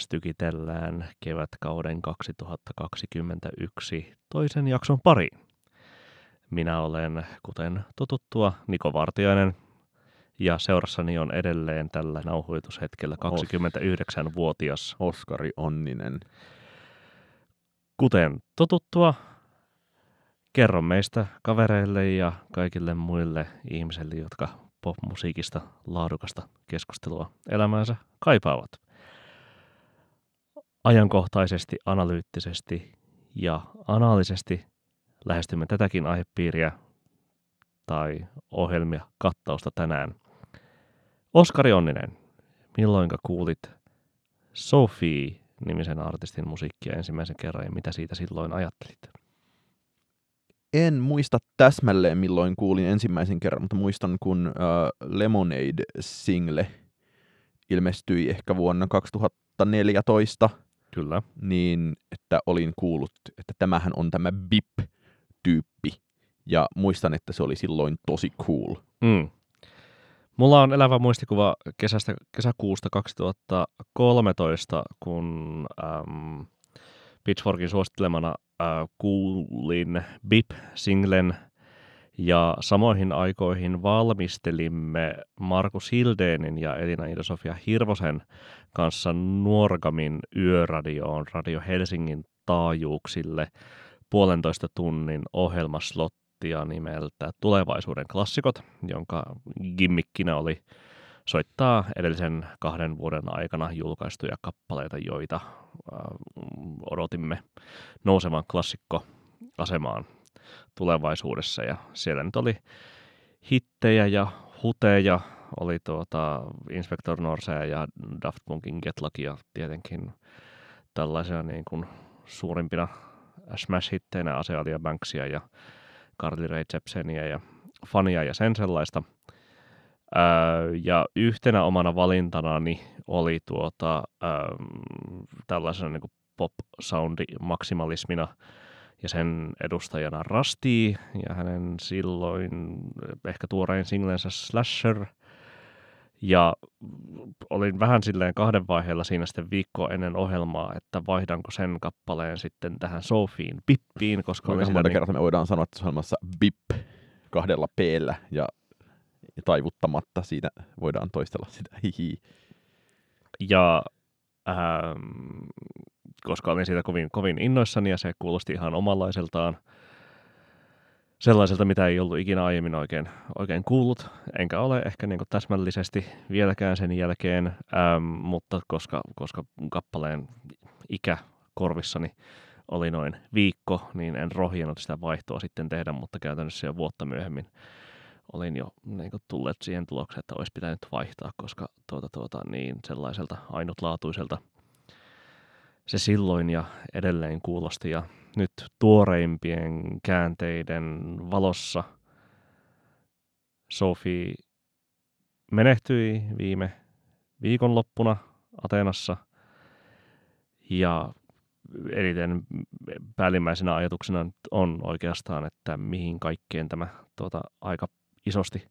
PS Tykitellään kevätkauden 2021 toisen jakson pariin. Minä olen, kuten totuttua, Niko Vartiainen ja seurassani on edelleen tällä nauhoitushetkellä 29-vuotias Oskari Onninen. Kuten totuttua, kerro meistä kavereille ja kaikille muille ihmisille, jotka popmusiikista laadukasta keskustelua elämäänsä kaipaavat. Ajankohtaisesti, analyyttisesti ja anaalisesti lähestymme tätäkin aihepiiriä tai ohjelmia kattausta tänään. Oskari Onninen, milloinka kuulit Sophie-nimisen artistin musiikkia ensimmäisen kerran ja mitä siitä silloin ajattelit? En muista täsmälleen milloin kuulin ensimmäisen kerran, mutta muistan kun uh, Lemonade-single ilmestyi ehkä vuonna 2014. Kyllä. Niin, että olin kuullut, että tämähän on tämä BIP-tyyppi. Ja muistan, että se oli silloin tosi cool. Mm. Mulla on elävä muistikuva kesästä, kesäkuusta 2013, kun äm, Pitchforkin suosittelemana äh, kuulin BIP-singlen ja samoihin aikoihin valmistelimme Markus Hildeenin ja Elina Ida-Sofia Hirvosen kanssa Nuorgamin yöradioon Radio Helsingin taajuuksille puolentoista tunnin ohjelmaslottia nimeltä Tulevaisuuden klassikot, jonka gimmikkinä oli soittaa edellisen kahden vuoden aikana julkaistuja kappaleita, joita odotimme nousevan klassikkoasemaan tulevaisuudessa. Ja siellä nyt oli hittejä ja huteja, oli tuota Inspector Norsea ja Daft Punkin Get Lucky ja tietenkin tällaisia niin kuin suurimpina smash-hitteinä Asealia Banksia ja Carly Rae Jepsenia ja Fania ja sen sellaista – ja yhtenä omana valintanani oli tuota, tällaisena niin pop-soundi maksimalismina ja sen edustajana Rusty ja hänen silloin ehkä tuorein singlensä Slasher. Ja olin vähän silleen kahden vaiheella siinä sitten viikkoa ennen ohjelmaa, että vaihdanko sen kappaleen sitten tähän Sofiin Bippiin, koska Kuinka monta niin... kertaa me voidaan sanoa, että ohjelmassa Bip kahdella p ja taivuttamatta. Siinä voidaan toistella sitä hihi. Ja ähm, koska olin siitä kovin, kovin innoissani ja se kuulosti ihan omanlaiseltaan sellaiselta, mitä ei ollut ikinä aiemmin oikein, oikein kuullut, enkä ole ehkä niin täsmällisesti vieläkään sen jälkeen, ähm, mutta koska, koska kappaleen ikä korvissani oli noin viikko, niin en rohjennut sitä vaihtoa sitten tehdä, mutta käytännössä jo vuotta myöhemmin olin jo niin kuin, tulleet siihen tulokseen, että olisi pitänyt vaihtaa, koska tuota, tuota, niin sellaiselta ainutlaatuiselta se silloin ja edelleen kuulosti. Ja nyt tuoreimpien käänteiden valossa Sofi menehtyi viime viikonloppuna Atenassa ja eniten päällimmäisenä ajatuksena on oikeastaan, että mihin kaikkeen tämä tuota, aika isosti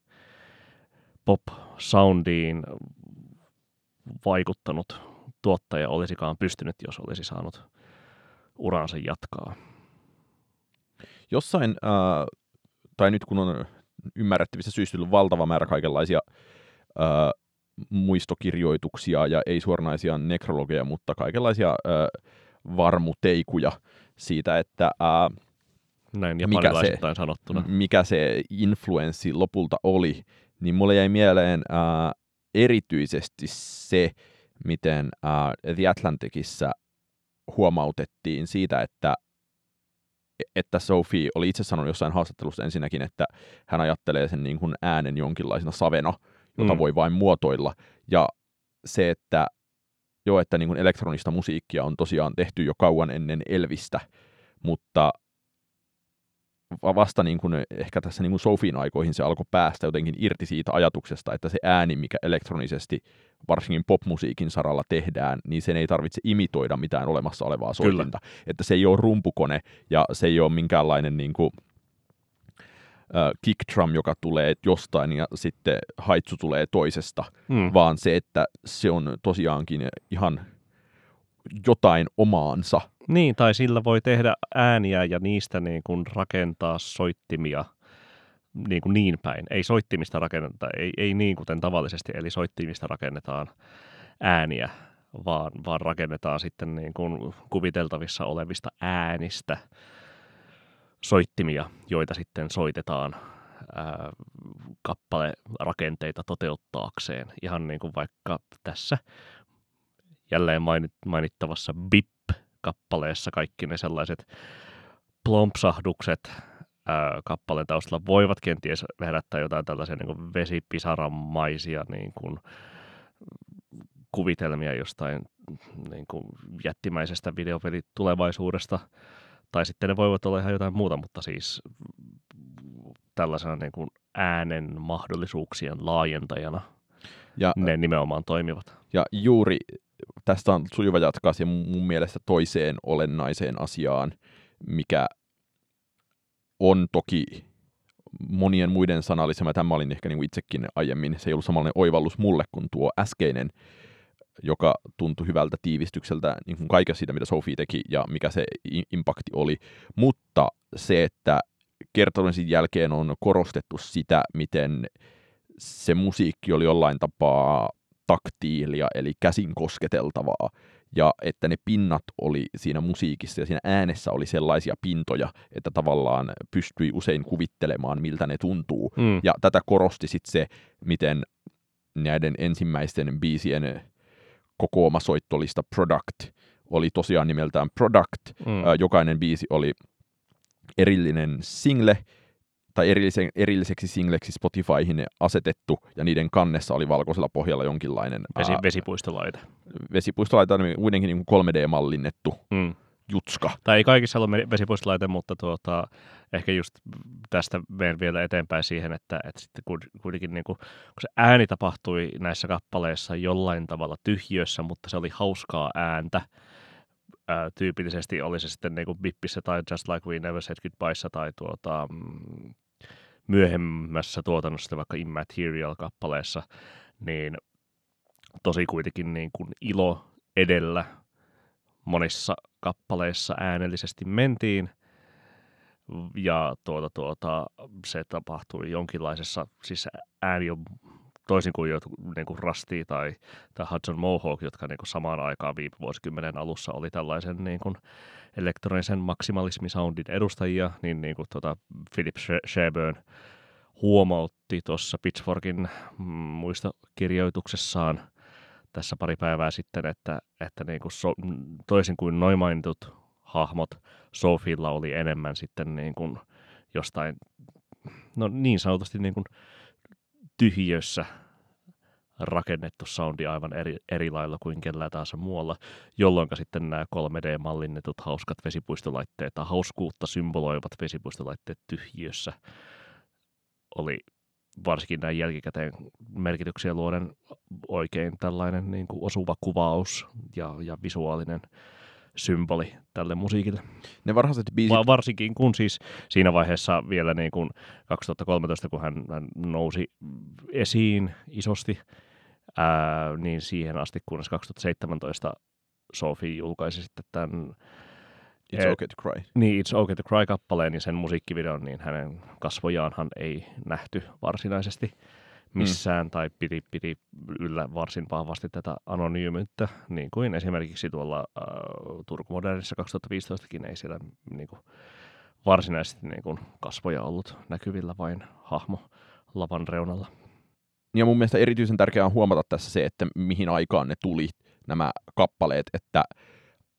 pop-soundiin vaikuttanut tuottaja olisikaan pystynyt, jos olisi saanut uransa jatkaa. Jossain, äh, tai nyt kun on ymmärrettävissä syystä valtava määrä kaikenlaisia äh, muistokirjoituksia ja ei suoranaisia nekrologeja, mutta kaikenlaisia äh, varmuteikuja siitä, että äh, näin mikä se, sanottuna. mikä se influenssi lopulta oli, niin mulle jäi mieleen ää, erityisesti se, miten ää, The Atlanticissa huomautettiin siitä, että että Sophie oli itse sanonut jossain haastattelussa ensinnäkin, että hän ajattelee sen niin kuin äänen jonkinlaisena savena, jota mm. voi vain muotoilla. Ja se, että jo, että niin kuin elektronista musiikkia on tosiaan tehty jo kauan ennen Elvistä, mutta vasta niin kuin ehkä tässä niin kuin Sofin aikoihin se alkoi päästä jotenkin irti siitä ajatuksesta, että se ääni, mikä elektronisesti varsinkin popmusiikin saralla tehdään, niin sen ei tarvitse imitoida mitään olemassa olevaa soitinta. Että se ei ole rumpukone ja se ei ole minkäänlainen niin kuin, äh, kick drum, joka tulee jostain ja sitten haitsu tulee toisesta, Mm. vaan se, että se on tosiaankin ihan jotain omaansa. Niin, tai sillä voi tehdä ääniä ja niistä niin kuin rakentaa soittimia niin, kuin niin päin. Ei soittimista rakenneta, ei, ei niin kuten tavallisesti, eli soittimista rakennetaan ääniä, vaan, vaan rakennetaan sitten niin kuin kuviteltavissa olevista äänistä soittimia, joita sitten soitetaan ää, kappale-rakenteita toteuttaakseen. Ihan niin kuin vaikka tässä jälleen mainit, mainittavassa BIP-kappaleessa kaikki ne sellaiset plompsahdukset ää, kappaleen taustalla voivat kenties herättää jotain tällaisia niin vesipisaramaisia niin kuin, kuvitelmia jostain niin kuin jättimäisestä videopelitulevaisuudesta. Tai sitten ne voivat olla ihan jotain muuta, mutta siis tällaisena niin kuin äänen mahdollisuuksien laajentajana Ja, ne nimenomaan toimivat. ja juuri tästä on sujuva jatkaa siihen mun mielestä toiseen olennaiseen asiaan, mikä on toki monien muiden sanallisema. Tämä olin ehkä niin kuin itsekin aiemmin. Se ei ollut samanlainen oivallus mulle kuin tuo äskeinen, joka tuntui hyvältä tiivistykseltä niin kuin kaikessa siitä, mitä Sophie teki ja mikä se impakti oli. Mutta se, että kertomisen jälkeen on korostettu sitä, miten se musiikki oli jollain tapaa taktiilia, eli käsin kosketeltavaa, ja että ne pinnat oli siinä musiikissa ja siinä äänessä oli sellaisia pintoja, että tavallaan pystyi usein kuvittelemaan, miltä ne tuntuu. Mm. Ja tätä korosti sitten se, miten näiden ensimmäisten biisien kokoama soittolista Product oli tosiaan nimeltään Product. Mm. Jokainen biisi oli erillinen single, tai erillisen, erilliseksi singleksi Spotifyhin asetettu, ja niiden kannessa oli valkoisella pohjalla jonkinlainen Vesi, ää, vesipuistolaite. vesipuistolaita, kuitenkin niin kuin 3D-mallinnettu Mm. jutska. Tai ei kaikissa ole me- vesipuistolaite, mutta tuota, ehkä just tästä menen vielä eteenpäin siihen, että, että sitten kuit- kuitenkin niin kuin, kun se ääni tapahtui näissä kappaleissa jollain tavalla tyhjössä, mutta se oli hauskaa ääntä, ää, tyypillisesti oli se sitten niin Bippissä tai Just Like We Never Said Goodbyessa tai tuota, mm, myöhemmässä tuotannossa, vaikka Immaterial-kappaleessa, niin tosi kuitenkin niin kuin ilo edellä monissa kappaleissa äänellisesti mentiin. Ja tuota, tuota, se tapahtui jonkinlaisessa, siis ääni on toisin kuin jotkut niin kuin Rusty tai, tai Hudson Mohawk, jotka niin kuin samaan aikaan viime vuosikymmenen alussa oli tällaisen niin kuin elektronisen maksimalismisoundin edustajia, niin, niin kuin tuota Philip She- Sheburn huomautti tuossa Pitchforkin mm, muistokirjoituksessaan tässä pari päivää sitten, että, että niin kuin so, toisin kuin noin mainitut hahmot, Sofilla oli enemmän sitten niin kuin jostain, no niin sanotusti niin kuin tyhjössä rakennettu soundi aivan eri, eri lailla kuin kellään tahansa muualla, jolloin sitten nämä 3D-mallinnetut hauskat vesipuistolaitteet tai hauskuutta symboloivat vesipuistolaitteet tyhjössä oli varsinkin näin jälkikäteen merkityksiä luoden oikein tällainen niin kuin osuva kuvaus ja, ja visuaalinen symboli tälle musiikille. Ne varhaiset biisit, Va- varsinkin kun siis siinä vaiheessa vielä niin kuin 2013, kun hän, hän nousi esiin isosti, ää, niin siihen asti, kunnes 2017 Sophie julkaisi sitten tämän It's eh, okay to cry. niin It's Okay to Cry-kappaleen, niin sen musiikkivideon, niin hänen kasvojaanhan ei nähty varsinaisesti missään, mm. tai piti, piti yllä varsin vahvasti tätä anonyymyyttä, niin kuin esimerkiksi tuolla äh, Turku Modernissa 2015kin ei siellä niin kuin, varsinaisesti niin kuin, kasvoja ollut näkyvillä, vain hahmo lavan reunalla. Ja mun mielestä erityisen tärkeää on huomata tässä se, että mihin aikaan ne tuli nämä kappaleet, että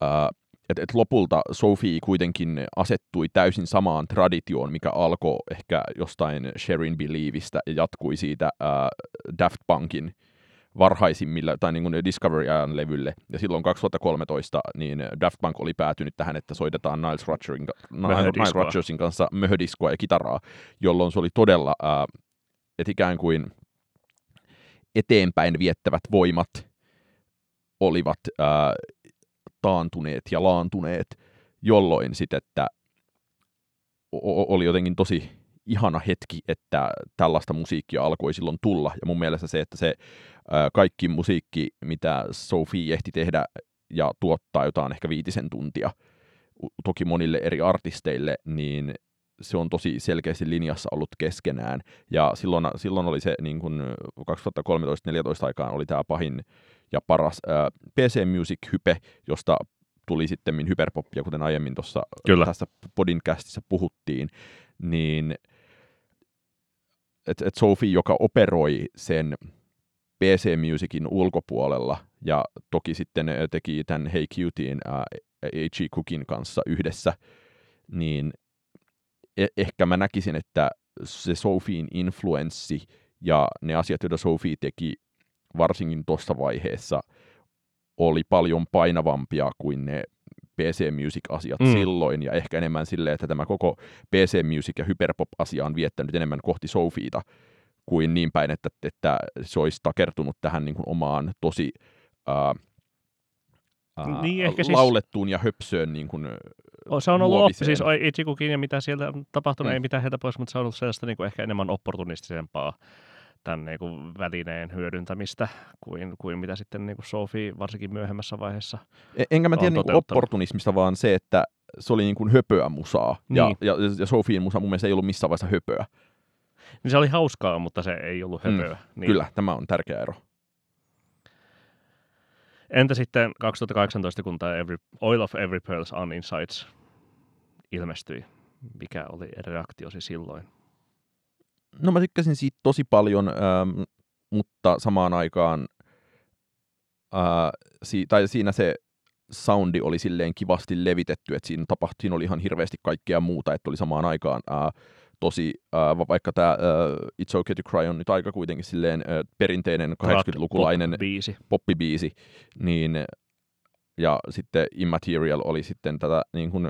ää, et, et lopulta Sophie kuitenkin asettui täysin samaan traditioon, mikä alkoi ehkä jostain Sherin Believeistä ja jatkui siitä ää, Daft Punkin varhaisimmilla, tai niin kuin Discovery-ajan levylle. Ja silloin 2013 niin Daft Punk oli päätynyt tähän, että soitetaan Niles, Rodgerin, Niles. Rodgersin kanssa möhödiskoa ja kitaraa, jolloin se oli todella, ää, että ikään kuin eteenpäin viettävät voimat olivat ää, taantuneet ja laantuneet, jolloin sitten, että oli jotenkin tosi ihana hetki, että tällaista musiikkia alkoi silloin tulla. Ja mun mielestä se, että se kaikki musiikki, mitä Sophie ehti tehdä ja tuottaa jotain ehkä viitisen tuntia, toki monille eri artisteille, niin se on tosi selkeästi linjassa ollut keskenään. Ja silloin, silloin oli se niin kuin 2013-2014 aikaan oli tämä pahin ja paras ää, PC Music-hype, josta tuli sitten hyperpoppia, kuten aiemmin tuossa tässä podcastissa puhuttiin, niin että et Sophie, joka operoi sen PC Musicin ulkopuolella ja toki sitten teki tämän Hey Cutien äh, H.E. Cookin kanssa yhdessä, niin ehkä mä näkisin, että se Sophien influenssi ja ne asiat, joita Sophie teki varsinkin tuossa vaiheessa, oli paljon painavampia kuin ne PC Music-asiat mm. silloin, ja ehkä enemmän silleen, että tämä koko PC Music ja Hyperpop-asia on viettänyt enemmän kohti Sofiita kuin niin päin, että, että se olisi takertunut tähän niin kuin omaan tosi uh, uh, niin, ehkä siis... laulettuun ja höpsöön niin kuin, se on ollut oppi, siis Ichikukin ja mitä sieltä on tapahtunut, mm. ei mitään heitä pois, mutta se on ollut sellaista niin kuin ehkä enemmän opportunistisempaa tämän niin kuin välineen hyödyntämistä kuin, kuin mitä sitten niin kuin Sophie varsinkin myöhemmässä vaiheessa e, Enkä mä tiedä niin opportunismista, vaan se, että se oli niin kuin höpöä musaa. Niin. Ja, ja, ja Sophien musa mun mielestä ei ollut missään vaiheessa höpöä. Niin se oli hauskaa, mutta se ei ollut höpöä. Mm, niin. Kyllä, tämä on tärkeä ero. Entä sitten 2018, kun tämä Every, Oil of Every Pearl's On Insights ilmestyi? Mikä oli reaktiosi silloin? no mä tykkäsin siitä tosi paljon, ähm, mutta samaan aikaan äh, si- tai siinä se soundi oli silleen kivasti levitetty, että siinä tapahtui, oli ihan hirveästi kaikkea muuta, että oli samaan aikaan äh, tosi, äh, vaikka tämä äh, It's Okay to Cry on nyt aika kuitenkin silleen äh, perinteinen 80-lukulainen poppibiisi. poppibiisi, niin ja sitten Immaterial oli sitten tätä niin kuin,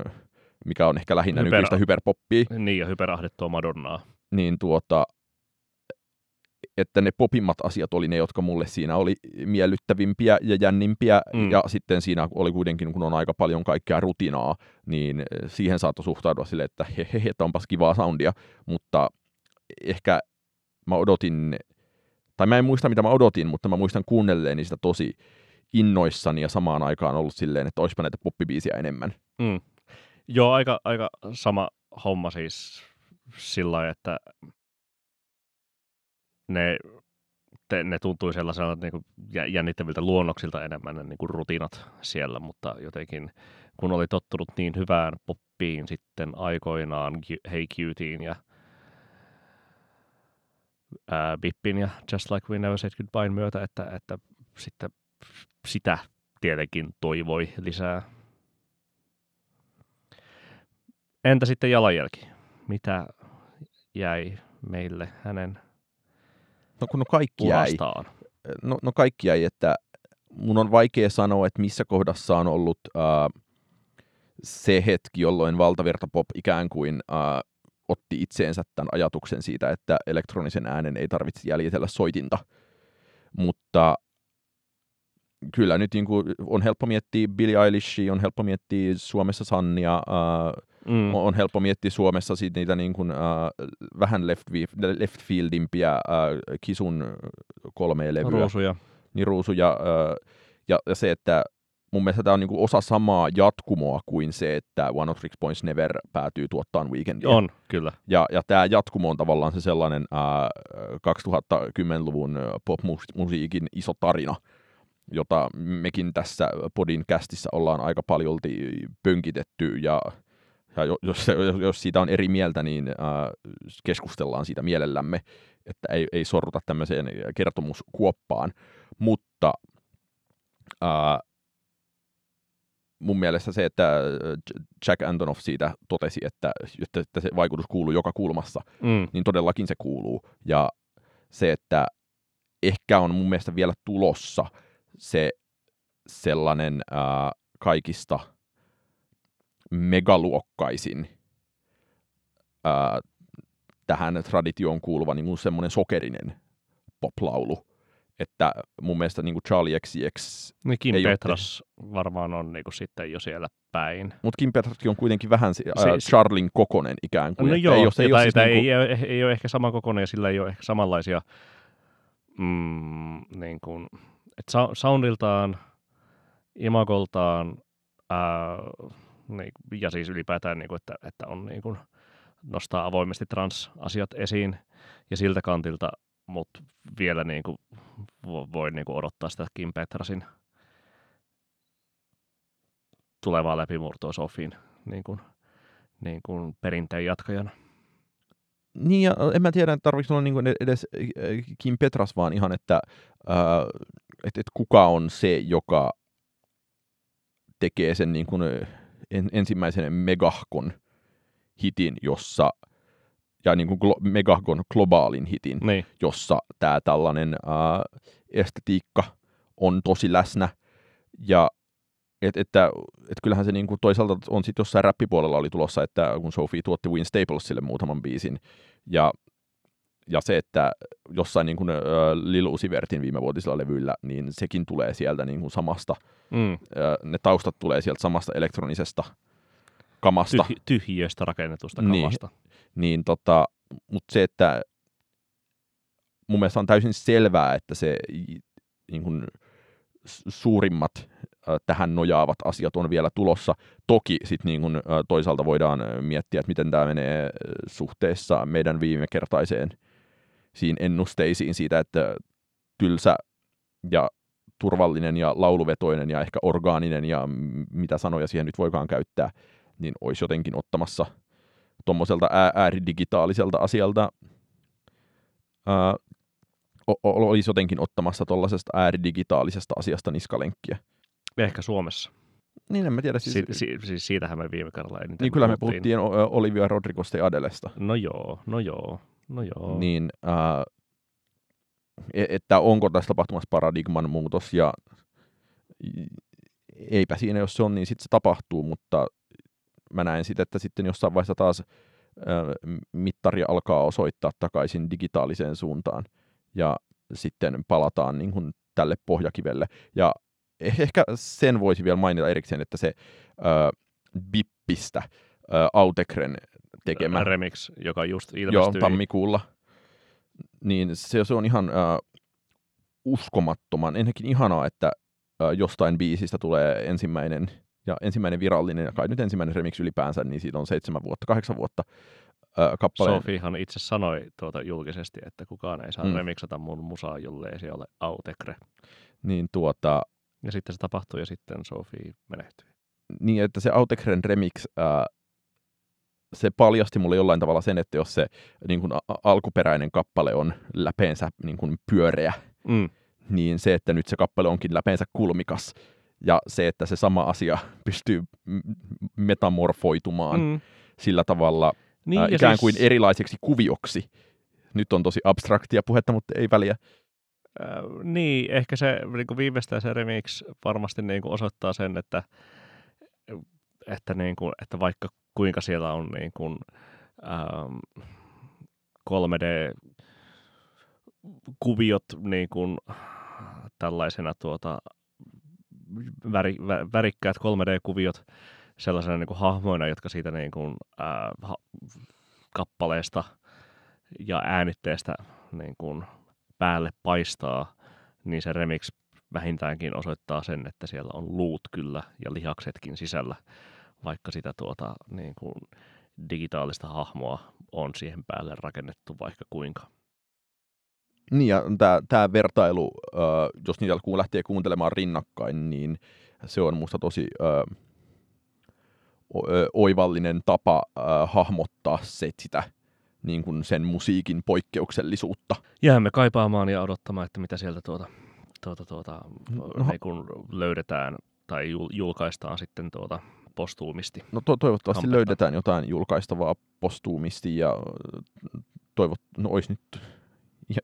mikä on ehkä lähinnä Hyper, nykyistä hyperpoppia. Niin, ja hyperahdettua Madonnaa niin tuota, että ne popimmat asiat oli ne, jotka mulle siinä oli miellyttävimpiä ja jännimpiä, mm. ja sitten siinä oli kuitenkin, kun on aika paljon kaikkea rutinaa, niin siihen saattoi suhtautua sille, että he, he onpas kivaa soundia, mutta ehkä mä odotin, tai mä en muista mitä mä odotin, mutta mä muistan kuunnelleeni sitä tosi innoissani ja samaan aikaan ollut silleen, että olisipa näitä poppibiisiä enemmän. Mm. Joo, aika, aika sama homma siis sillä että ne, te, ne tuntui sellaiselta niin kuin jännittäviltä luonnoksilta enemmän ne niin kuin rutinat siellä, mutta jotenkin kun oli tottunut niin hyvään poppiin sitten aikoinaan Hey Cutiein ja ää, Bippin ja Just Like We Never Said Goodbye myötä, että, että sitten sitä tietenkin toivoi lisää. Entä sitten jalanjälki? Mitä jäi meille hänen No kun no kaikki jäi. No, no kaikki jäi, että mun on vaikea sanoa, että missä kohdassa on ollut uh, se hetki, jolloin valtavirtapop ikään kuin uh, otti itseensä tämän ajatuksen siitä, että elektronisen äänen ei tarvitse jäljitellä soitinta. Mutta kyllä nyt niin kuin on helppo miettiä Billie Eilishia, on helppo miettiä Suomessa Sannia, uh, mm. on helppo miettiä Suomessa siitä niitä niin kuin, uh, vähän left, left fieldimpiä uh, Kisun kolme levyä. Ruusuja. Niin ruusuja. Uh, ja, ja se, että mun mielestä tämä on niinku osa samaa jatkumoa kuin se, että One of Six Points Never päätyy tuottamaan Weekendia. On, kyllä. Ja, ja tämä jatkumo on tavallaan se sellainen uh, 2010-luvun pop-musiikin iso tarina, jota mekin tässä podin kästissä ollaan aika paljolti pönkitetty ja ja jos, jos siitä on eri mieltä, niin äh, keskustellaan siitä mielellämme, että ei, ei sorruta tämmöiseen kertomuskuoppaan. Mutta äh, mun mielestä se, että Jack Antonoff siitä totesi, että, että se vaikutus kuuluu joka kulmassa, mm. niin todellakin se kuuluu. Ja se, että ehkä on mun mielestä vielä tulossa se sellainen äh, kaikista – megaluokkaisin ää, tähän traditioon kuuluva niin semmoinen sokerinen poplaulu. että mun mielestä niin kuin Charlie XCX, Niin Kim Ei Petras varmaan on niinku sitten jo siellä päin. mutta Kim Petraskin on kuitenkin vähän se, ää, se- Charlin kokonen ikään kuin. No joo, ei ole, ei ole siis niinku, ei, ei, ei ole ehkä sama kokoinen ja sillä ei ole ehkä samanlaisia mm, niin kuin, et soundiltaan, imagoltaan ää, niin, ja siis ylipäätään, niin kuin, että, että on niin kuin, nostaa avoimesti trans-asiat esiin ja siltä kantilta, mutta vielä niin kuin, vo- voi niin kuin odottaa sitä Kim Petrasin tulevaa läpimurtoa Sofin niin kuin, niin kuin perinteen jatkajana. Niin, ja en mä tiedä, että tarvitsi olla niin edes äh, Kim Petras, vaan ihan, että äh, et, et kuka on se, joka tekee sen niin kuin, en, ensimmäisen megahkon hitin, jossa ja niin kuin glo- megahkon globaalin hitin, Niin. jossa tämä tällainen äh, estetiikka on tosi läsnä. Ja et, että, et kyllähän se niinku toisaalta on sitten jossain räppipuolella oli tulossa, että kun Sophie tuotti Win Staplesille muutaman biisin, ja, ja se, että jossain niin kuin, äh, Lil Uzi Vertin viimevuotisilla levyillä, niin sekin tulee sieltä niin kuin samasta, Mm. äh, ne taustat tulee sieltä samasta elektronisesta kamasta. Tyh- tyhjiöstä rakennetusta Niin. kamasta. Niin tota, mutta se, että mun mielestä on täysin selvää, että se niin kuin, suurimmat ö, tähän nojaavat asiat on vielä tulossa. Toki sit niin kuin, ö, toisaalta voidaan miettiä, että miten tämä menee suhteessa meidän viimekertaiseen siinä ennusteisiin siitä, että tylsä ja turvallinen ja lauluvetoinen ja ehkä orgaaninen ja mitä sanoja siihen nyt voikaan käyttää, niin olisi jotenkin ottamassa tuommoiselta ää- ääridigitaaliselta asialta ää, olisi jotenkin ottamassa tuollaisesta ääridigitaalisesta asiasta niskalenkkiä. Ehkä Suomessa. Niin en mä tiedä. Siis, Si- si- siis siitähän me viime kerralla eniten niin kyllä me puhuttiin Olivia Rodrigosta ja Adelesta. No joo, no joo, no joo. Niin, ää, e- että onko tässä tapahtumassa paradigman muutos ja eipä siinä, jos se on, niin sitten se tapahtuu, mutta mä näen sitten, että sitten jossain vaiheessa taas ää, mittari alkaa osoittaa takaisin digitaaliseen suuntaan ja sitten palataan niin kuin tälle pohjakivelle. Ja eh- ehkä sen voisi vielä mainita erikseen, että se ää, Bippistä ää, Autekren tekemä Remix, joka just Joo, ilmestyi. tammikuulla. Niin se, se on ihan äh, uskomattoman, ennenkin ihanaa, että äh, jostain biisistä tulee ensimmäinen ja ensimmäinen virallinen, ja kai nyt ensimmäinen remix ylipäänsä, niin siitä on seitsemän vuotta, kahdeksan vuotta äh, kappaleen. Sofihan itse sanoi tuota julkisesti, että kukaan ei saa Mm. remiksata mun musaa, jollei se ole Autekre. Niin, tuota, Ja sitten se tapahtui ja sitten Sofi menehtyi. niin, että se Autekren remix, äh, se paljasti mulle jollain tavalla sen, että jos se niin kuin, alkuperäinen kappale on läpeensä niin kuin, pyöreä, Mm. niin se, että nyt se kappale onkin läpeensä kulmikas, ja se, että se sama asia pystyy metamorfoitumaan mm. Sillä tavalla Niin, ää, ikään siis, kuin erilaiseksi kuvioksi. Nyt on tosi abstraktia puhetta, mutta ei väliä. Äh, niin, ehkä se niin viimeistään se remix varmasti niin kuin osoittaa sen, että, että, niin kuin, että vaikka kuinka siellä on niin kuin, ähm, 3D-kuviot niin kuin, tällaisena tuota, väri, vä, värikkäät 3D-kuviot sellaisena niin kuin hahmoina, jotka siitä niin kuin, äh, ha, kappaleesta ja äänitteestä niin kuin, päälle paistaa, niin se remix vähintäänkin osoittaa sen, että siellä on luut kyllä ja lihaksetkin sisällä, vaikka sitä tuota niin kuin digitaalista hahmoa on siihen päälle rakennettu vaikka kuinka. Niin ja tämä vertailu, äh, jos niitä kun lähtee kuuntelemaan rinnakkain, niin se on musta tosi äh, oivallinen tapa äh, hahmottaa se, sitä niin kuin sen musiikin poikkeuksellisuutta. Jäämme kaipaamaan ja odottamaan, että mitä sieltä tuota, tuota, tuota, No, niin kun löydetään tai jul- julkaistaan sitten tuota postuumisti. No to- toivottavasti Hampetta. löydetään jotain julkaistavaa postuumisti ja äh, toivot, no olisi nyt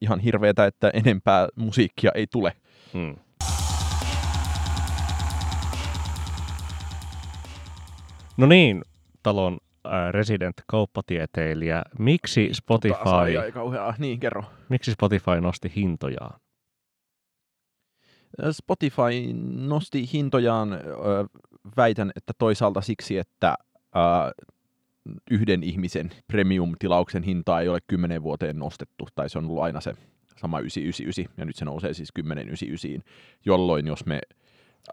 ihan- hirveetä, että enempää musiikkia ei tule. Hmm. No niin, talon äh, resident kauppatieteilijä. Miksi Spotify, Tota, sai ei kauheaa. Niin, kerro. miksi Spotify nosti hintojaan? Spotify nosti hintojaan, väitän, että toisaalta siksi, että ö, yhden ihmisen premium-tilauksen hintaa ei ole kymmenen vuoteen nostettu, tai se on ollut aina se sama 999, ja nyt se nousee siis 1099, jolloin jos me...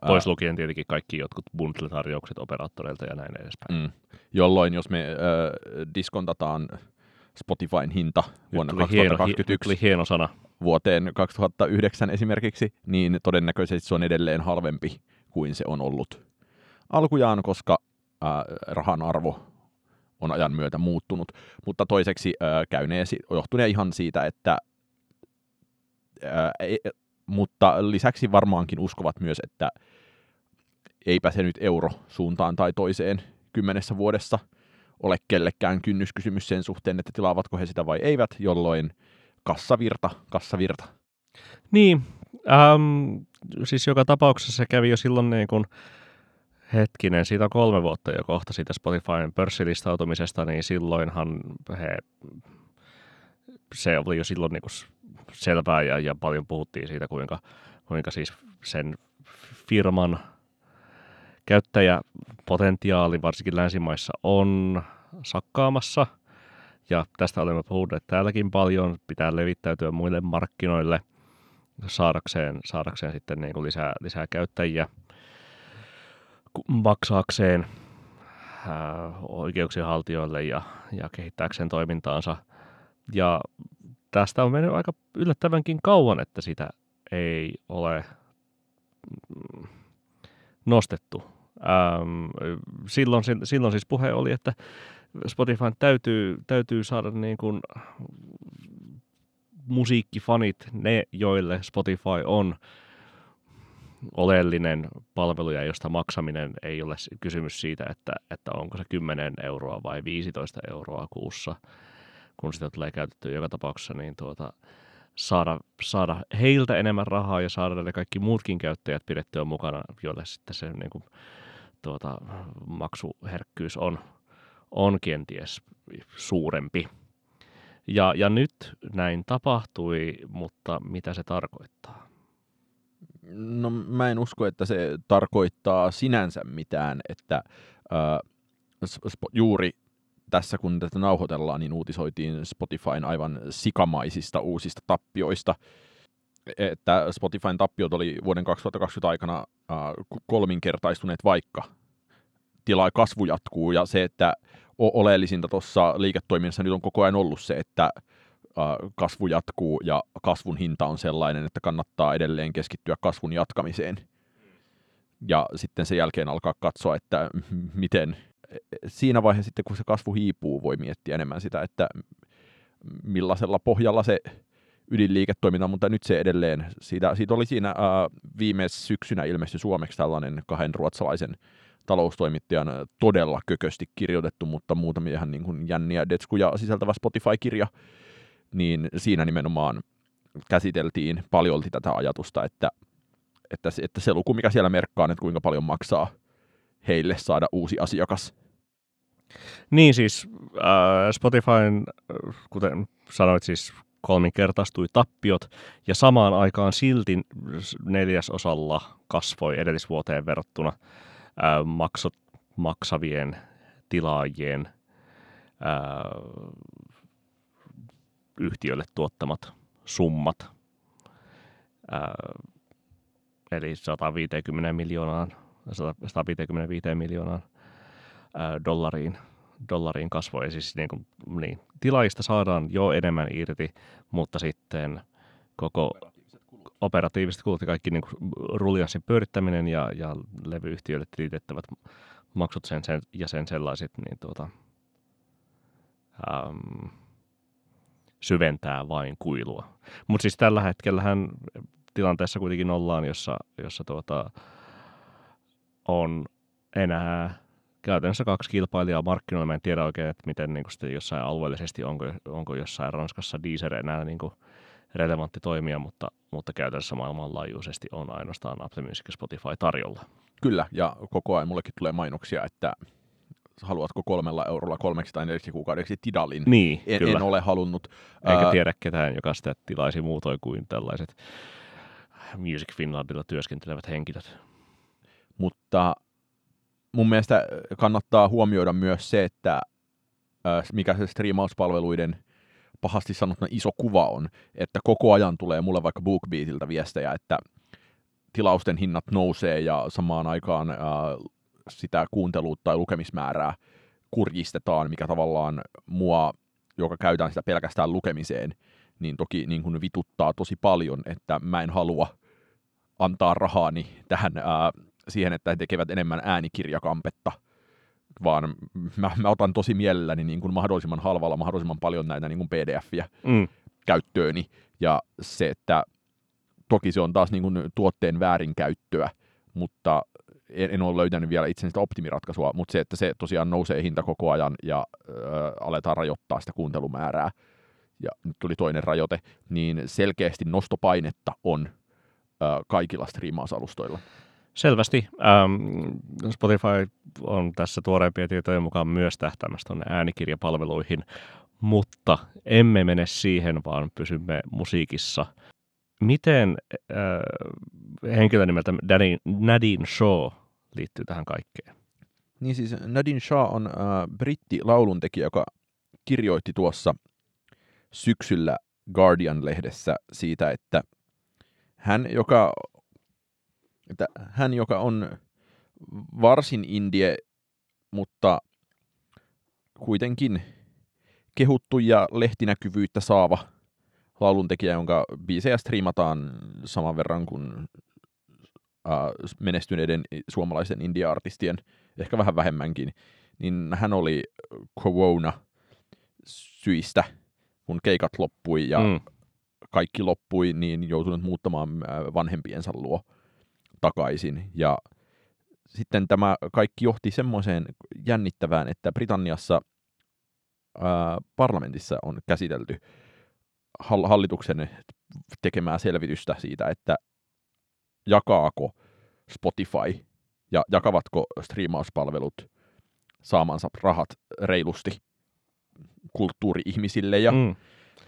Pois lukien tietenkin kaikki jotkut bundle-tarjoukset operaattoreilta ja näin edespäin. Mm, jolloin jos me äh, diskontataan Spotifyn hinta vuonna nyt tuli 2021 Hieno, hieno sana. vuoteen 2009 esimerkiksi, niin todennäköisesti se on edelleen halvempi kuin se on ollut alkujaan, koska äh, rahan arvo on ajan myötä muuttunut. Mutta toiseksi äh, käynee, johtuneen ihan siitä, että äh, ei, mutta lisäksi varmaankin uskovat myös, että eipä se nyt euro suuntaan tai toiseen kymmenessä vuodessa ole kellekään kynnyskysymys sen suhteen, että tilaavatko he sitä vai eivät, jolloin kassavirta, kassavirta. Niin, ähm, siis joka tapauksessa se kävi jo silloin niin kuin hetkinen, siitä on kolme vuotta jo kohta siitä Spotifyn pörssilistautumisesta, niin silloinhan he, se oli jo silloin niin kuin selvää ja, ja paljon puhuttiin siitä, kuinka, kuinka siis sen firman käyttäjäpotentiaali varsinkin länsimaissa on sakkaamassa. Ja tästä olemme puhuneet täälläkin paljon. Pitää levittäytyä muille markkinoille saadakseen, saadakseen sitten niin kuin lisää, lisää käyttäjiä maksaakseen oikeuksien haltijoille ja, ja kehittääkseen toimintaansa. Ja tästä on mennyt aika yllättävänkin kauan, että sitä ei ole mm, nostettu. Ähm, silloin, silloin siis puhe oli, että Spotify täytyy, täytyy saada niin kuin musiikkifanit, ne joille Spotify on oleellinen palvelu ja josta maksaminen ei ole kysymys siitä, että, että onko se 10 euroa vai 15 euroa kuussa, kun sitä tulee käytettyä joka tapauksessa, niin tuota, saada, saada heiltä enemmän rahaa ja saada ne kaikki muutkin käyttäjät pidettyä mukana, joille sitten se niin kuin, tuota, maksuherkkyys on, on kenties suurempi. Ja, ja nyt näin tapahtui, mutta mitä se tarkoittaa? No mä en usko, että se tarkoittaa sinänsä mitään, että äh, juuri tässä kun tätä nauhoitellaan, niin uutisoitiin Spotifyn aivan sikamaisista uusista tappioista. Että Spotifyn tappiot oli vuoden 2020 aikana äh, kolminkertaistuneet vaikka tilaa kasvu jatkuu ja se, että oleellisinta tuossa liiketoiminnassa nyt on koko ajan ollut se, että kasvu jatkuu ja kasvun hinta on sellainen, että kannattaa edelleen keskittyä kasvun jatkamiseen. Ja sitten sen jälkeen alkaa katsoa, että miten siinä vaiheessa sitten, kun se kasvu hiipuu, voi miettiä enemmän sitä, että millaisella pohjalla se ydinliiketoiminta, mutta nyt se edelleen, siitä, siitä oli siinä ää, viime syksynä ilmestyi suomeksi tällainen kahden ruotsalaisen taloustoimittajan todella kökösti kirjoitettu, mutta muutamia ihan niin kuin jänniä detskuja sisältävä Spotify-kirja, niin siinä nimenomaan käsiteltiin paljolti tätä ajatusta, että, että, se, että se luku, mikä siellä merkkaa, että kuinka paljon maksaa heille saada uusi asiakas. Niin siis äh, Spotifyn, kuten sanoit, siis kolminkertaistui tappiot ja samaan aikaan silti neljäsosalla kasvoi edellisvuoteen verrattuna äh, maksot, maksavien tilaajien äh, yhtiölle tuottamat summat. Ää, eli 150 miljoonaan, 155 miljoonaan ää, dollariin, dollariin kasvoi. Siis niin kuin, niin, tilaajista saadaan jo enemmän irti, mutta sitten koko operatiiviset kulut ja kaikki niin ruljanssin pyörittäminen ja, ja levyyhtiöille tilitettävät maksut sen, sen, ja sen sellaiset, niin tuota, äm, syventää vain kuilua. Mutta siis tällä hetkellähän tilanteessa kuitenkin ollaan, jossa, jossa tuota, on enää käytännössä kaksi kilpailijaa markkinoilla. Mä en tiedä oikein, että miten niin sitten jossain alueellisesti, onko, onko jossain Ranskassa Deezer enää niin relevantti toimija, mutta, mutta käytännössä maailmanlaajuisesti on ainoastaan Apple Music ja Spotify tarjolla. Kyllä, ja koko ajan mullekin tulee mainoksia, että haluatko kolmella eurolla kolmeksi tai neljäksi kuukaudeksi Tidalin. Niin, en, kyllä. en ole halunnut. Eikä tiedä ketään, joka sitä tilaisi muutoin kuin tällaiset Music Finlandilla työskentelevät henkilöt. Mutta mun mielestä kannattaa huomioida myös se, että mikä se striimauspalveluiden pahasti sanottuna iso kuva on, että koko ajan tulee mulle vaikka BookBeatiltä viestejä, että tilausten hinnat nousee ja samaan aikaan ää, sitä kuunteluutta tai lukemismäärää kurjistetaan, mikä tavallaan mua, joka käytän sitä pelkästään lukemiseen, niin toki niin kuin vituttaa tosi paljon, että mä en halua antaa rahaani tähän ää, siihen, että he tekevät enemmän äänikirjakampetta, vaan mä, mä otan tosi mielelläni niin kuin mahdollisimman halvalla mahdollisimman paljon näitä niin kuin pdf-iä mm. käyttööni, ja se, että toki se on taas niin kuin tuotteen väärinkäyttöä, mutta en, ole löytänyt vielä itse sitä optimiratkaisua, mutta se, että se tosiaan nousee hinta koko ajan ja ö, aletaan rajoittaa sitä kuuntelumäärää, ja nyt tuli toinen rajoite, niin selkeästi nostopainetta on ö, kaikilla striimausalustoilla. Selvästi. Ähm, Spotify on tässä tuoreempien tietojen mukaan myös tähtäämässä tuonne äänikirjapalveluihin, mutta emme mene siihen, vaan pysymme musiikissa. Miten äh, henkilö nimeltä Nadine, Nadine Shaw liittyy tähän kaikkeen? Niin siis Nadine Shaw on äh, britti lauluntekijä, joka kirjoitti tuossa syksyllä Guardian-lehdessä siitä, että hän, joka että hän, joka on varsin indie, mutta kuitenkin kehuttu ja lehtinäkyvyyttä saava lauluntekijä, jonka biisejä striimataan saman verran kuin äh, menestyneiden suomalaisen indie-artistien, ehkä vähän vähemmänkin, niin hän oli corona syistä, kun keikat loppui ja mm. kaikki loppui, niin joutunut muuttamaan vanhempiensa luo takaisin. Ja sitten tämä kaikki johti semmoiseen jännittävään, että Britanniassa ää, parlamentissa on käsitelty hallituksen tekemää selvitystä siitä, että jakaako Spotify ja jakavatko striimauspalvelut saamansa rahat reilusti kulttuuri-ihmisille ja mm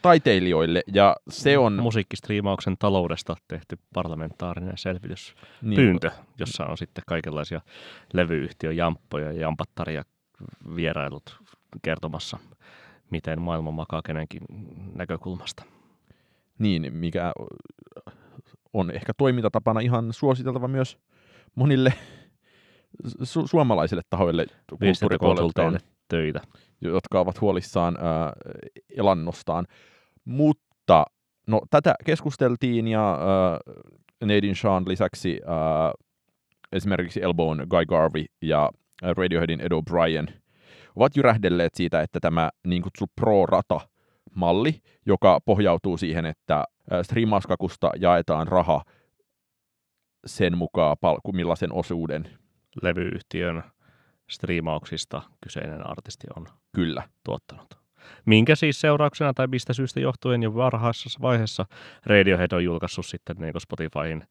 taiteilijoille, ja se on... Musiikkistriimauksen taloudesta tehty parlamentaarinen selvityspyyntö, niin. jossa on sitten kaikenlaisia levyyhtiön jamppoja ja jampattaria vierailut kertomassa, miten maailma makaa kenenkin näkökulmasta. Niin, mikä on ehkä toimintatapana ihan suositeltava myös monille su- suomalaisille tahoille kulttuurikonsulteille töitä. Jotka ovat huolissaan ää, elannostaan. Mutta no, tätä keskusteltiin ja äh, Nadine Sean lisäksi äh, esimerkiksi Elbown Guy Garvey ja Radioheadin Ed O'Brien ovat jyrähdelleet siitä, että tämä niin kutsuttu pro-rata-malli, joka pohjautuu siihen, että striimauskakusta jaetaan raha sen mukaan, millaisen osuuden levyyhtiön striimauksista kyseinen artisti on Kyllä. tuottanut minkä siis seurauksena tai mistä syystä johtuen jo varhaisessa vaiheessa Radiohead on julkaissut sitten niin Spotifyin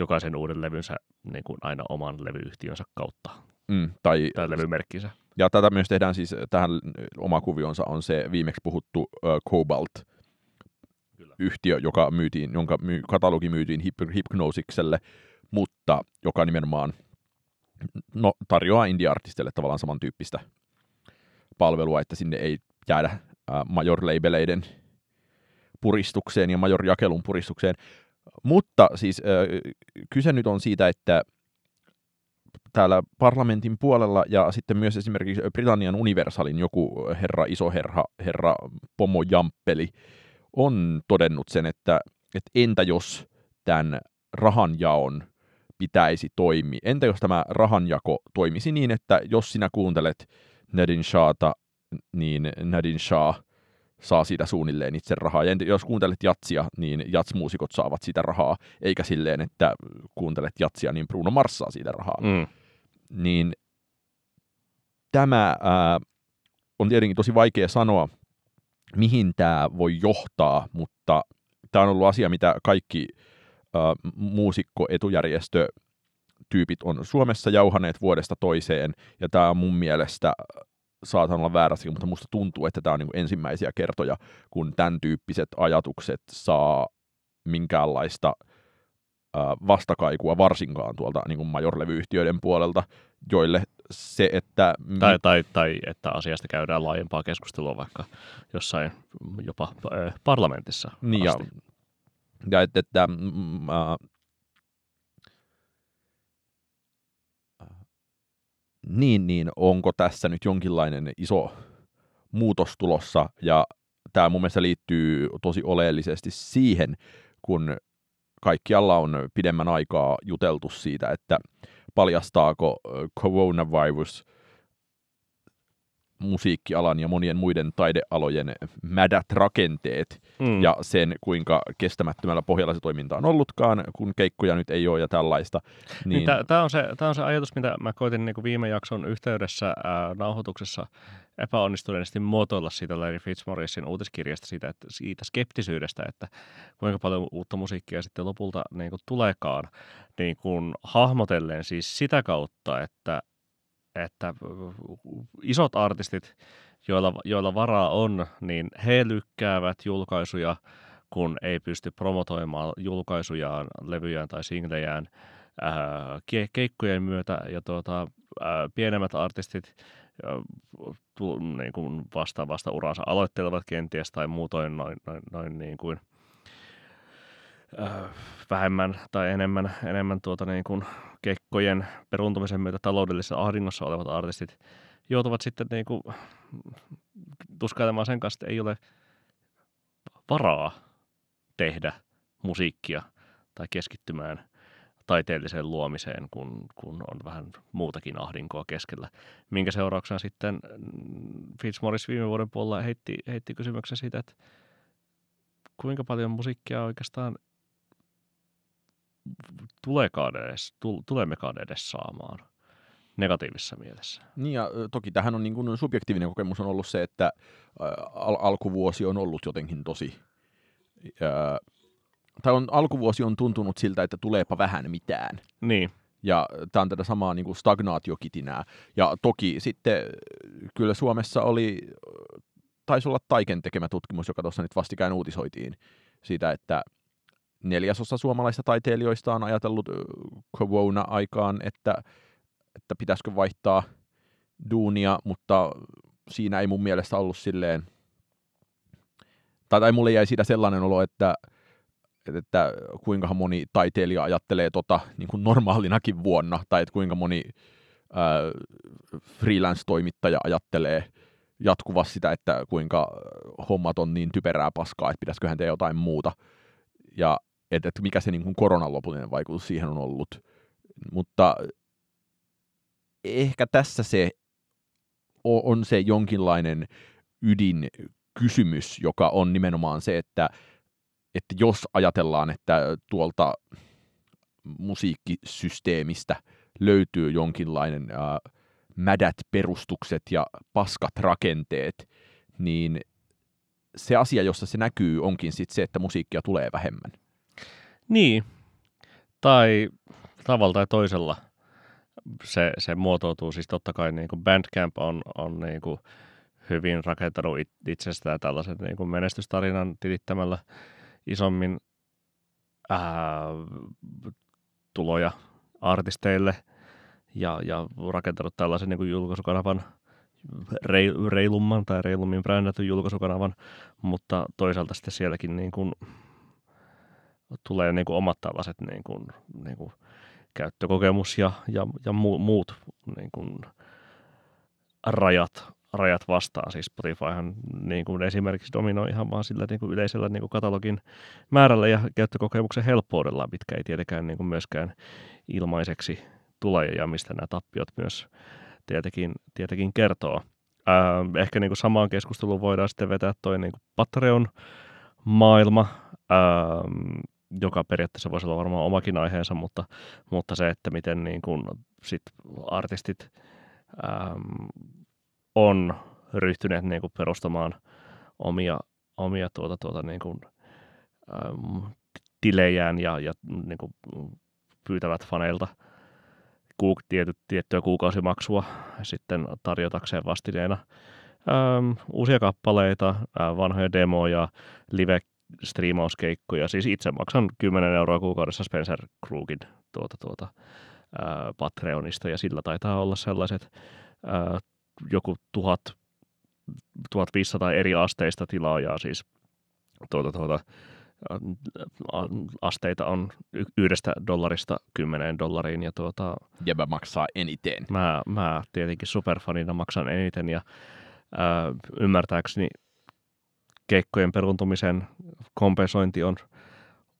jokaisen uuden levynsä niin kuin aina oman levyyhtiönsä kautta. Mm, tai, tai levymerkkinsä. Ja tätä myös tehdään siis, tähän oma kuvionsa on se viimeksi puhuttu uh, Cobalt, Kyllä. yhtiö, joka myytiin, jonka myy, katalogi myytiin Hip- Hypnosikselle, mutta joka nimenomaan no, tarjoaa indie-artisteille tavallaan samantyyppistä palvelua, että sinne ei jäädä äh, major-labeleiden puristukseen ja major-jakelun puristukseen. Mutta siis äh, kyse nyt on siitä, että täällä parlamentin puolella ja sitten myös esimerkiksi Britannian Universalin joku herra, iso herra, herra Pomo Jamppeli on todennut sen, että, että entä jos tämän rahanjaon pitäisi toimia. Entä jos tämä rahanjako toimisi niin, että jos sinä kuuntelet Nadine Shahta, niin Nadine Shah saa siitä suunnilleen itse rahaa. Ja jos kuuntelet jatsia, niin jatsmuusikot saavat sitä rahaa, eikä silleen, että kuuntelet jatsia, niin Bruno Mars saa siitä rahaa. Mm. Niin tämä ää, on tietenkin tosi vaikea sanoa, mihin tämä voi johtaa, mutta tämä on ollut asia, mitä kaikki ää, muusikkoetujärjestö tyypit on Suomessa jauhaneet vuodesta toiseen, ja tämä on mun mielestä saatan olla väärässä, mutta musta tuntuu, että tämä on niin ensimmäisiä kertoja, kun tämän tyyppiset ajatukset saa minkäänlaista vastakaikua varsinkaan tuolta niin kuin majorlevyyhtiöiden puolelta, joille se, että... Tai, tai, tai että asiasta käydään laajempaa keskustelua vaikka jossain jopa parlamentissa niin asti. Ja, ja että, että mm, äh, niin, niin onko tässä nyt jonkinlainen iso muutos tulossa, ja tämä mun mielestä liittyy tosi oleellisesti siihen, kun kaikkialla on pidemmän aikaa juteltu siitä, että paljastaako coronavirus musiikkialan ja monien muiden taidealojen mädät rakenteet mm. ja sen, kuinka kestämättömällä pohjalla se toiminta on ollutkaan, kun keikkoja nyt ei ole ja tällaista. Niin... niin Tämä on, se, on se ajatus, mitä mä koitin niin kuin viime jakson yhteydessä ää, nauhoituksessa epäonnistuneesti muotoilla siitä Larry Fitzmauricein uutiskirjasta siitä, että, siitä skeptisyydestä, että kuinka paljon uutta musiikkia sitten lopulta niin kuin tuleekaan, niin kuin hahmotellen siis sitä kautta, että että isot artistit, joilla, joilla varaa on, niin he lykkäävät julkaisuja, kun ei pysty promotoimaan julkaisujaan, levyjään tai singlejään ää, ke- keikkojen myötä. Ja tuota, ää, pienemmät artistit ää, tu, niin kuin vasta, vasta uransa aloittelevat kenties tai muutoin noin, noin, noin niin kuin – äh, vähemmän tai enemmän, enemmän tuota niin kuin kekkojen peruntumisen myötä taloudellisessa ahdingossa olevat artistit joutuvat sitten niin kuin tuskailemaan sen kanssa, että ei ole varaa tehdä musiikkia tai keskittymään taiteelliseen luomiseen, kun, kun on vähän muutakin ahdinkoa keskellä. Minkä seurauksena sitten Fitzmaurice viime vuoden puolella heitti, heitti kysymyksen siitä, että kuinka paljon musiikkia oikeastaan tulekaan edes, tulemmekaan edes saamaan negatiivisessa mielessä. Niin ja toki tähän on niin kuin subjektiivinen kokemus on ollut se, että al- alkuvuosi on ollut jotenkin tosi, ää, tai on, alkuvuosi on tuntunut siltä, että tuleepa vähän mitään. Niin. Ja tämä on tätä samaa niin kuin stagnaatiokitinää. Ja toki sitten kyllä Suomessa oli, taisi olla Taiken tekemä tutkimus, joka tuossa nyt vastikään uutisoitiin siitä, että neljäsosa suomalaisista taiteilijoista on ajatellut corona-aikaan, että, että pitäisikö vaihtaa duunia, mutta siinä ei mun mielestä ollut silleen, tai, tai mulle jäi siitä sellainen olo, että, että kuinka moni taiteilija ajattelee tota niin kuin normaalinakin vuonna, tai että kuinka moni ää, freelance-toimittaja ajattelee jatkuvasti sitä, että kuinka hommat on niin typerää paskaa, että pitäisiköhän tehdä jotain muuta. Ja että, että mikä se niin kuin koronan lopullinen vaikutus siihen on ollut. Mutta ehkä tässä se on se jonkinlainen ydinkysymys, joka on nimenomaan se, että, että jos ajatellaan, että tuolta musiikkisysteemistä löytyy jonkinlainen äh, mädät perustukset ja paskat rakenteet, niin se asia, jossa se näkyy, onkin sitten se, että musiikkia tulee vähemmän. Niin, tai tavalla tai toisella se, se muotoutuu. Siis totta kai niin kuin Bandcamp on, on niin kuin hyvin rakentanut itsestään tällaisen niin kuin menestystarinan tilittämällä isommin ää, tuloja artisteille ja, ja rakentanut tällaisen niin kuin julkaisukanavan reilumman tai reilummin brändätyn julkaisukanavan, mutta toisaalta sitten sielläkin niin kuin tulee niin kuin omat tällaiset niin kuin, niin kuin käyttökokemus ja, ja, ja muut niin kuin rajat, rajat vastaan. Siis Spotifyhan niin kuin esimerkiksi dominoi ihan vaan sillä niin kuin yleisellä niin kuin katalogin määrällä ja käyttökokemuksen helppoudella, mitkä ei tietenkään niin kuin myöskään ilmaiseksi tule ja mistä nämä tappiot myös tietenkin, tietenkin kertoo. Ää, ehkä niin kuin samaan keskusteluun voidaan sitten vetää toi niin Patreon-maailma, ää, joka periaatteessa voisi olla varmaan omakin aiheensa, mutta, mutta se, että miten niin kuin sit artistit äm, on ryhtyneet niin kuin perustamaan omia, omia tuota, tuota, niin kuin, äm, tilejään ja, ja niin kuin pyytävät faneilta ku, tiety, tiettyä kuukausimaksua sitten tarjotakseen vastineena. Äm, uusia kappaleita, vanhoja demoja, live striimauskeikkoja. Siis itse maksan 10 euroa kuukaudessa Spencer Krugin tuota, tuota, ää, Patreonista ja sillä taitaa olla sellaiset ää, joku tuhat, 1500 eri asteista tilaajaa siis tuota, tuota, asteita on yhdestä dollarista kymmeneen dollariin. Ja tuota, Jäbä maksaa eniten. Mä, mä tietenkin superfanina maksan eniten ja ää, ymmärtääkseni keikkojen peruntumisen kompensointi on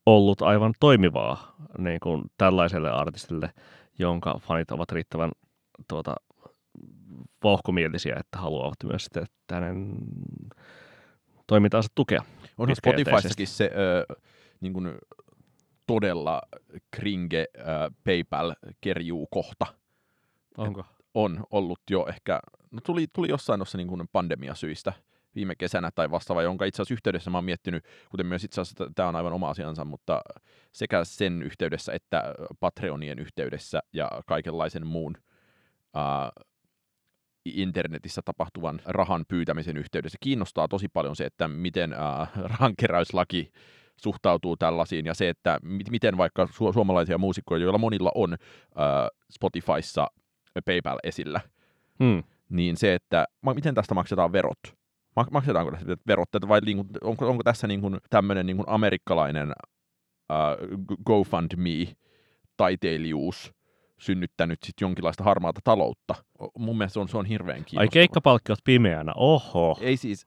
ollut aivan toimivaa niin kuin tällaiselle artistille, jonka fanit ovat riittävän tuota, vauhkomielisiä, että haluavat myös sitten hänen toimintaansa tukea. On Spotifyssakin se ö, niin kuin todella kringe ö, PayPal-kerjuu kohta. Onko? Et on ollut jo ehkä, no tuli, tuli jossain noissa niin pandemiasyistä viime kesänä tai vastaava, jonka itse asiassa yhteydessä mä oon miettinyt, kuten myös itse asiassa tämä on aivan oma asiansa, mutta sekä sen yhteydessä että Patreonien yhteydessä ja kaikenlaisen muun uh, internetissä tapahtuvan rahan pyytämisen yhteydessä kiinnostaa tosi paljon se, että miten uh, rahankeräyslaki suhtautuu tällaisiin ja se, että miten vaikka su- suomalaisia muusikkoja, joilla monilla on uh, Spotifyssa PayPal esillä, hmm. niin se, että miten tästä maksetaan verot, maksetaanko tästä verot, vai niin kuin, onko, onko tässä niin kuin tämmöinen niin kuin amerikkalainen uh, GoFundMe-taiteilijuus synnyttänyt sit jonkinlaista harmaata taloutta. Mun mielestä se on, se on hirveän kiinnostavaa. Ai keikkapalkkiot pimeänä, oho. Ei siis,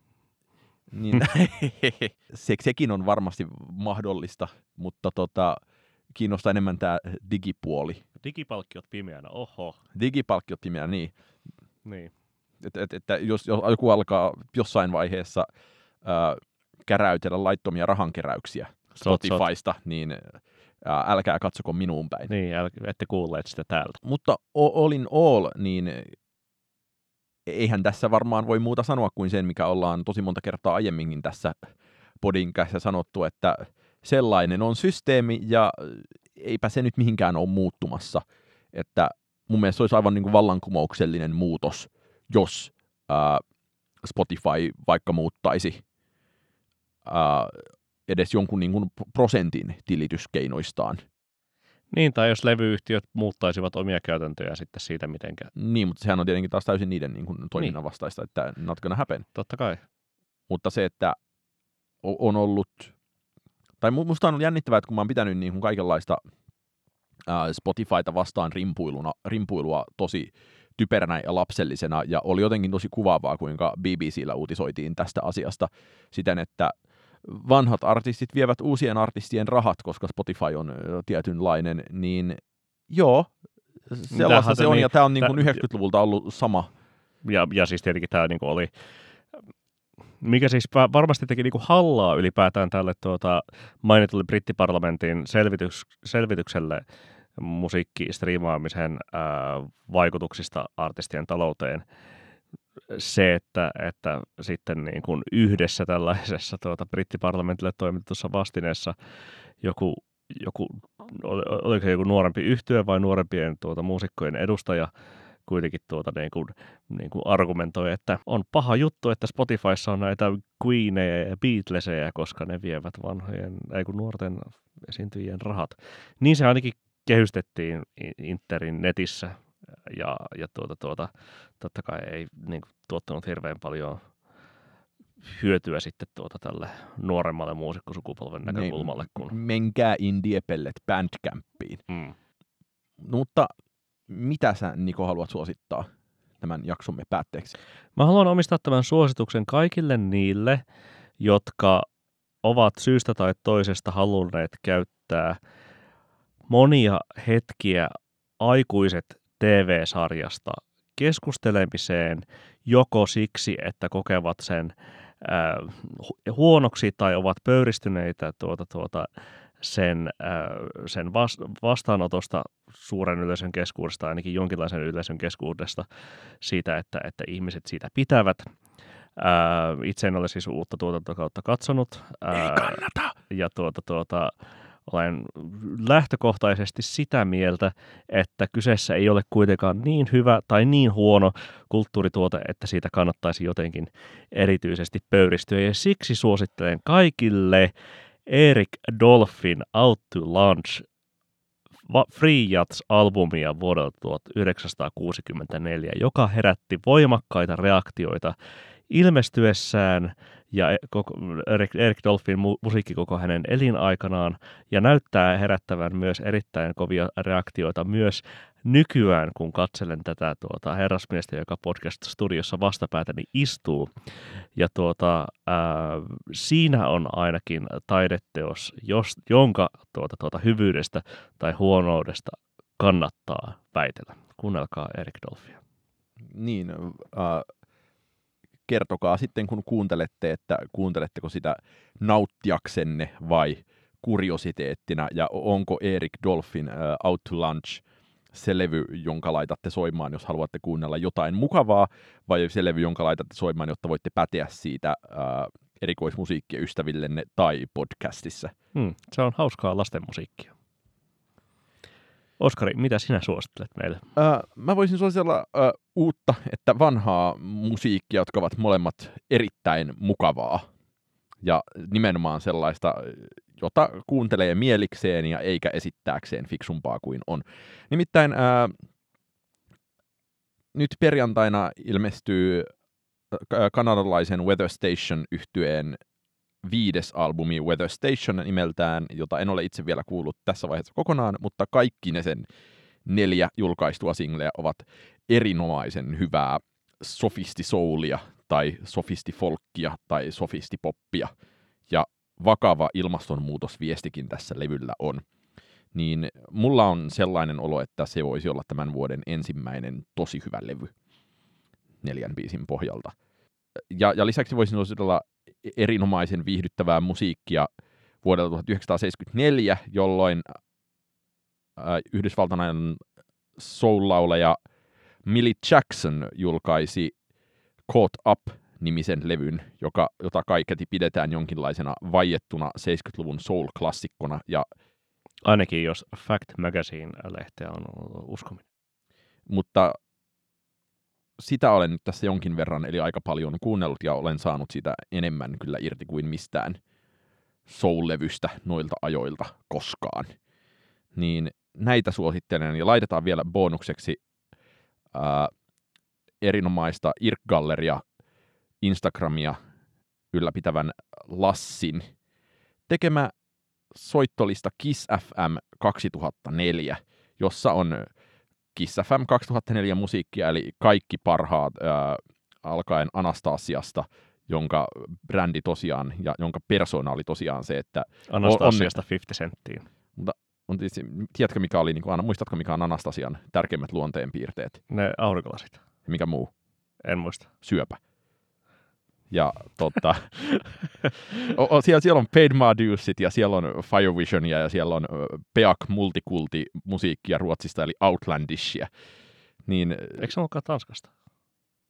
niin, se, sekin on varmasti mahdollista, mutta tota, kiinnostaa enemmän tämä digipuoli. Digipalkkiot pimeänä, oho. Digipalkkiot pimeänä, niin. Niin että, että, että jos, jos joku alkaa jossain vaiheessa ää, käräytellä laittomia rahankeräyksiä Spotifysta, sot, sot. niin ää, älkää katsoko minuun päin. Niin, äl, ette kuulleet sitä täältä. Mutta all in all, niin eihän tässä varmaan voi muuta sanoa kuin sen, mikä ollaan tosi monta kertaa aiemminkin tässä podin kanssa sanottu, että sellainen on systeemi ja eipä se nyt mihinkään ole muuttumassa. Että mun mielestä se olisi aivan niin kuin vallankumouksellinen muutos, jos ää, Spotify vaikka muuttaisi ää, edes jonkun niin kuin prosentin tilityskeinoistaan. Niin, tai jos levyyhtiöt muuttaisivat omia käytäntöjä sitten siitä mitenkä. Niin, mutta sehän on tietenkin taas täysin niiden niin kuin, toiminnan niin. vastaista, että not gonna happen. Totta kai. Mutta se, että on ollut, tai musta on ollut jännittävää, että kun mä oon pitänyt niin kuin kaikenlaista Spotifyta vastaan rimpuiluna, rimpuilua tosi typeränä ja lapsellisena, ja oli jotenkin tosi kuvaavaa, kuinka BBCllä uutisoitiin tästä asiasta siten, että vanhat artistit vievät uusien artistien rahat, koska Spotify on tietynlainen, niin joo, sellaista se on, niin, ja tämä on niin kuin 90-luvulta ollut sama. Ja, ja siis tietenkin tämä niin kuin oli, mikä siis varmasti teki niin kuin hallaa ylipäätään tälle tuota, mainitulle brittiparlamentin selvitys, selvitykselle, musiikkistriimaamisen vaikutuksista artistien talouteen se, että, että sitten niin kuin yhdessä tällaisessa tuota, brittiparlamentille toimitetussa vastineessa joku, joku, oliko se joku nuorempi yhtyö vai nuorempien tuota, muusikkojen edustaja kuitenkin tuota, niin kuin, niin kuin argumentoi, että on paha juttu, että Spotifyssa on näitä Queeneja ja Beatleseja, koska ne vievät vanhojen, ei kun nuorten esiintyjien rahat. Niin se ainakin kehystettiin Interin netissä ja, ja tuota, tuota, totta kai ei niin kuin, tuottanut hirveän paljon hyötyä sitten tuota tälle nuoremmalle muusikkosukupolven niin, näkökulmalle. Kun... Menkää Indiepellet Bandcampiin. Mm. No, mutta mitä sä Niko haluat suosittaa tämän jaksomme päätteeksi? Mä haluan omistaa tämän suosituksen kaikille niille, jotka ovat syystä tai toisesta halunneet käyttää – monia hetkiä aikuiset TV-sarjasta keskustelemiseen joko siksi, että kokevat sen äh, huonoksi tai ovat pöyristyneitä tuota, tuota, sen, äh, sen vastaanotosta suuren yleisön keskuudesta, ainakin jonkinlaisen yleisön keskuudesta siitä, että, että ihmiset siitä pitävät. Äh, itse en ole siis uutta tuotantokautta katsonut. Ei kannata! Ja tuota, tuota, olen lähtökohtaisesti sitä mieltä, että kyseessä ei ole kuitenkaan niin hyvä tai niin huono kulttuurituote, että siitä kannattaisi jotenkin erityisesti pöyristyä. Ja siksi suosittelen kaikille Eric Dolphin Out to Lunch Free Jats-albumia vuodelta 1964, joka herätti voimakkaita reaktioita ilmestyessään ja e, Eric Dolphin mu- musiikki koko hänen elinaikanaan ja näyttää herättävän myös erittäin kovia reaktioita myös nykyään, kun katselen tätä tuota, herrasmiestä, joka podcast-studiossa vastapäätäni istuu. Ja tuota, ää, siinä on ainakin taideteos, jos, jonka tuota, tuota, hyvyydestä tai huonoudesta kannattaa väitellä. Kuunnelkaa Erik Dolphia. Niin, äh, kertokaa sitten, kun kuuntelette, että kuunteletteko sitä nauttiaksenne vai kuriositeettina, ja onko Erik Dolphin uh, Out to Lunch se levy, jonka laitatte soimaan, jos haluatte kuunnella jotain mukavaa, vai se levy, jonka laitatte soimaan, jotta voitte päteä siitä uh, erikoismusiikkia ystävillenne tai podcastissa. Hmm, se on hauskaa lastenmusiikkia. Oskari, mitä sinä suosittelet meille? Äh, mä voisin suositella äh, uutta, että vanhaa musiikkia, jotka ovat molemmat erittäin mukavaa. Ja nimenomaan sellaista, jota kuuntelee mielikseen ja eikä esittääkseen fiksumpaa kuin on. Nimittäin äh, nyt perjantaina ilmestyy kanadalaisen Weather Station yhtyeen viides albumi Weather Station nimeltään, jota en ole itse vielä kuullut tässä vaiheessa kokonaan, mutta kaikki ne sen neljä julkaistua singleä ovat erinomaisen hyvää sofistisoulia tai sofistifolkkia tai sofistipoppia. Ja vakava ilmastonmuutosviestikin tässä levyllä on. Niin mulla on sellainen olo, että se voisi olla tämän vuoden ensimmäinen tosi hyvä levy neljän biisin pohjalta. Ja, ja lisäksi voisin suositella erinomaisen viihdyttävää musiikkia vuodelta 1974, jolloin yhdysvaltalainen soul-lauleja Millie Jackson julkaisi Caught Up-nimisen levyn, joka, jota kaiketi pidetään jonkinlaisena vaiettuna 70-luvun soul-klassikkona. Ja, Ainakin jos Fact Magazine-lehteä on uskominen. Mutta sitä olen nyt tässä jonkin verran, eli aika paljon kuunnellut ja olen saanut sitä enemmän kyllä irti kuin mistään soul-levystä noilta ajoilta koskaan. Niin näitä suosittelen ja laitetaan vielä bonukseksi ää, erinomaista Irk-galleria Instagramia ylläpitävän Lassin tekemä soittolista Kiss FM 2004, jossa on Kiss FM 2004 musiikkia, eli kaikki parhaat ää, alkaen Anastasiasta, jonka brändi tosiaan, ja jonka persona oli tosiaan se, että... Anastasiasta on, 50 senttiin. Mutta on tietysti, tiedätkö mikä oli, niin kuin, muistatko mikä on Anastasian tärkeimmät luonteenpiirteet? Ne aurinkolasit. Mikä muu? En muista. Syöpä. Ja totta, o, o, siellä, siellä on Paid Madusit ja siellä on Fire Visionia ja siellä on Peak Multikulti musiikkia Ruotsista eli Outlandishia. Niin, Eikö se olekaan Tanskasta?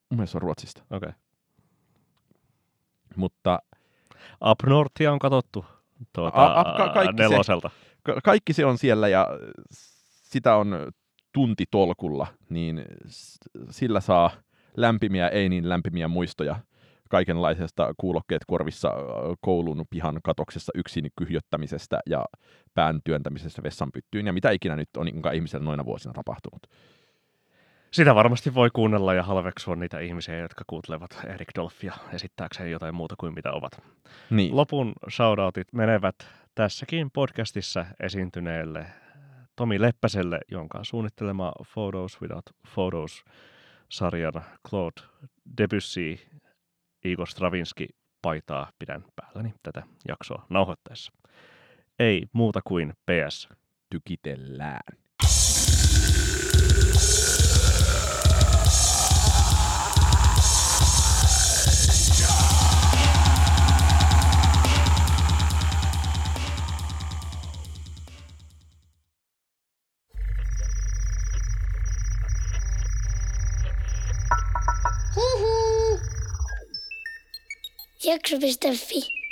Mun mielestä se on Ruotsista. Okei. Okay. Mutta... Up Northia on katsottu tuota, a, a, ka- kaikki neloselta. Se, ka- kaikki se on siellä ja sitä on tunti tolkulla, niin sillä saa lämpimiä, ei niin lämpimiä muistoja kaikenlaisesta kuulokkeet korvissa koulun pihan katoksessa yksin kyhjöttämisestä ja pään työntämisestä vessanpyttyyn ja mitä ikinä nyt on ihmisellä noina vuosina tapahtunut. Sitä varmasti voi kuunnella ja halveksua niitä ihmisiä, jotka kuuntelevat Erik Dolphia esittääkseen jotain muuta kuin mitä ovat. Niin. Lopun shoutoutit menevät tässäkin podcastissa esiintyneelle Tomi Leppäselle, jonka suunnittelema Photos Without Photos-sarjan Claude Debussy Igor Stravinski paitaa pidän päälläni tätä jaksoa nauhoittaessa. Ei muuta kuin PS. Tykitellään. Jakso.fi